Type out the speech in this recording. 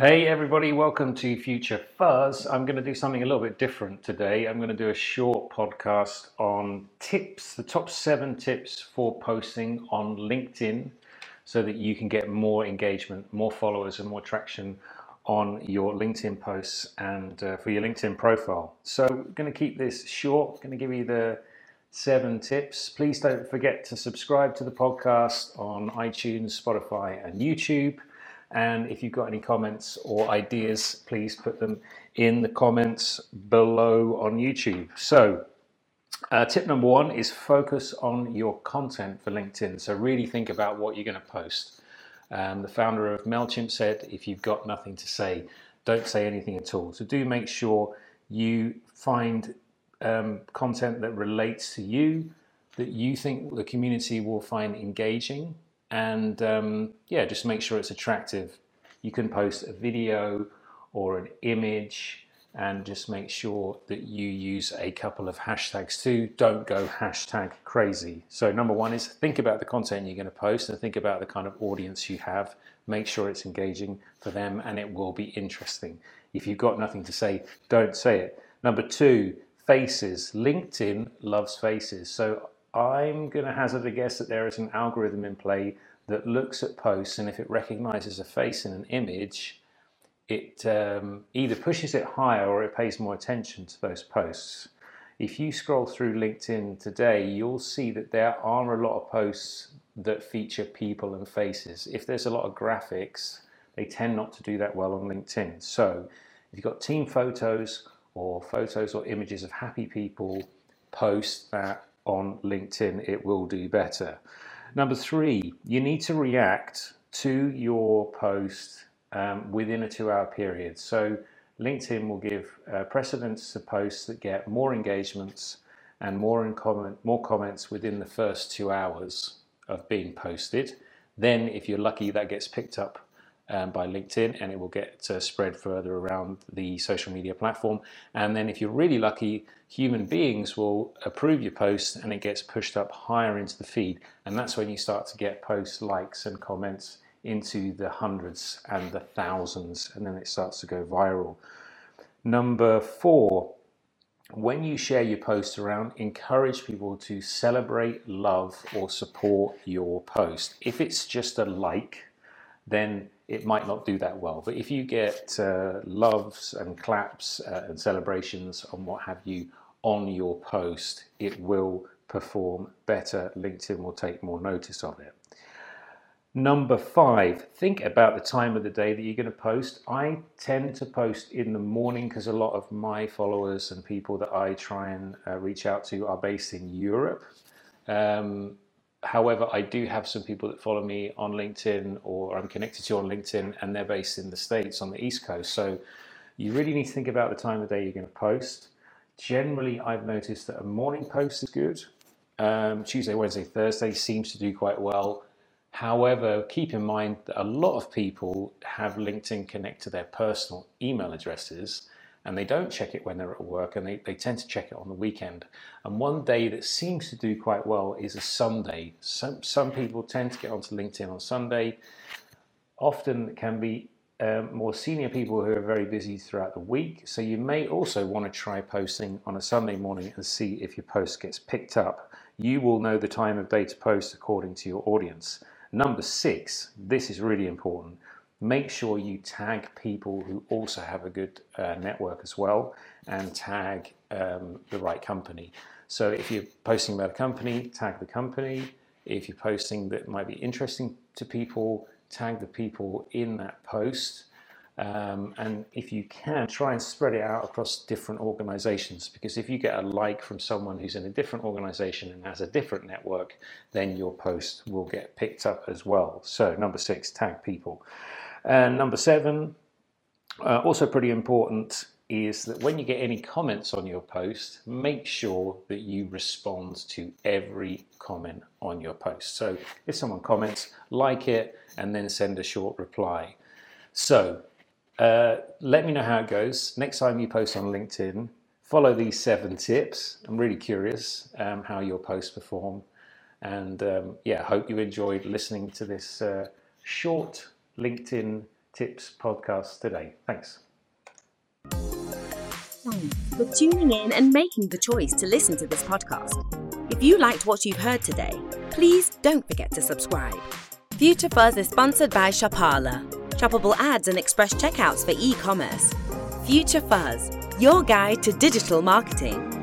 Hey everybody, welcome to Future Fuzz. I'm going to do something a little bit different today. I'm going to do a short podcast on tips, the top seven tips for posting on LinkedIn so that you can get more engagement, more followers, and more traction on your LinkedIn posts and uh, for your LinkedIn profile. So, I'm going to keep this short, I'm going to give you the seven tips. Please don't forget to subscribe to the podcast on iTunes, Spotify, and YouTube. And if you've got any comments or ideas, please put them in the comments below on YouTube. So, uh, tip number one is focus on your content for LinkedIn. So, really think about what you're going to post. Um, the founder of MailChimp said, if you've got nothing to say, don't say anything at all. So, do make sure you find um, content that relates to you, that you think the community will find engaging and um, yeah, just make sure it's attractive. You can post a video or an image and just make sure that you use a couple of hashtags too. Don't go hashtag crazy. So number one is think about the content you're going to post and think about the kind of audience you have. Make sure it's engaging for them and it will be interesting. If you've got nothing to say, don't say it. Number two, faces. LinkedIn loves faces. So I'm going to hazard a guess that there is an algorithm in play that looks at posts and if it recognizes a face in an image, it um, either pushes it higher or it pays more attention to those posts. If you scroll through LinkedIn today, you'll see that there are a lot of posts that feature people and faces. If there's a lot of graphics, they tend not to do that well on LinkedIn. So if you've got team photos or photos or images of happy people, post that on LinkedIn, it will do better. Number three, you need to react to your post um, within a two hour period. So LinkedIn will give uh, precedence to posts that get more engagements and more, comment, more comments within the first two hours of being posted. Then, if you're lucky, that gets picked up um, by LinkedIn and it will get uh, spread further around the social media platform. And then, if you're really lucky, human beings will approve your post and it gets pushed up higher into the feed. And that's when you start to get post likes and comments into the hundreds and the thousands, and then it starts to go viral. Number four, when you share your post around, encourage people to celebrate, love, or support your post. If it's just a like, then it might not do that well. But if you get uh, loves and claps uh, and celebrations and what have you on your post, it will perform better. LinkedIn will take more notice of it. Number five, think about the time of the day that you're going to post. I tend to post in the morning because a lot of my followers and people that I try and uh, reach out to are based in Europe. Um, however, I do have some people that follow me on LinkedIn or I'm connected to on LinkedIn and they're based in the States on the East Coast. So you really need to think about the time of day you're going to post. Generally, I've noticed that a morning post is good. Um, Tuesday, Wednesday, Thursday seems to do quite well. However, keep in mind that a lot of people have LinkedIn connect to their personal email addresses and they don't check it when they're at work and they, they tend to check it on the weekend. And one day that seems to do quite well is a Sunday. Some, some people tend to get onto LinkedIn on Sunday. Often it can be um, more senior people who are very busy throughout the week. So you may also want to try posting on a Sunday morning and see if your post gets picked up. You will know the time of day to post according to your audience. Number six, this is really important make sure you tag people who also have a good uh, network as well and tag um, the right company. So if you're posting about a company, tag the company. If you're posting that might be interesting to people, tag the people in that post. Um, and if you can, try and spread it out across different organizations because if you get a like from someone who's in a different organization and has a different network, then your post will get picked up as well. So, number six, tag people. And number seven, uh, also pretty important, is that when you get any comments on your post, make sure that you respond to every comment on your post. So if someone comments, like it, and then send a short reply. So uh, let me know how it goes. Next time you post on LinkedIn, follow these seven tips. I'm really curious um, how your posts perform. And um, yeah, hope you enjoyed listening to this uh, short LinkedIn tips podcast today. Thanks. For tuning in and making the choice to listen to this podcast. If you liked what you've heard today, please don't forget to subscribe. Future Fuzz is sponsored by Shopala, shoppable ads and express checkouts for e commerce. Future Fuzz, your guide to digital marketing.